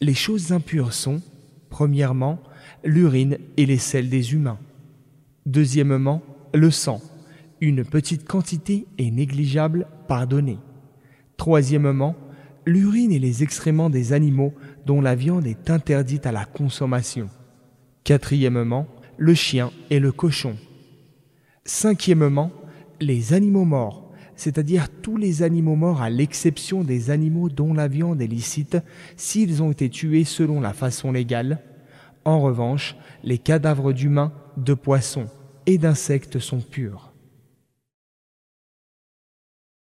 Les choses impures sont, premièrement, l'urine et les selles des humains. Deuxièmement, le sang, une petite quantité et négligeable pardonnée. Troisièmement, l'urine et les excréments des animaux dont la viande est interdite à la consommation. Quatrièmement, le chien et le cochon. Cinquièmement, les animaux morts, c'est-à-dire tous les animaux morts à l'exception des animaux dont la viande est licite s'ils ont été tués selon la façon légale. En revanche, les cadavres d'humains, de poissons et d'insectes sont purs.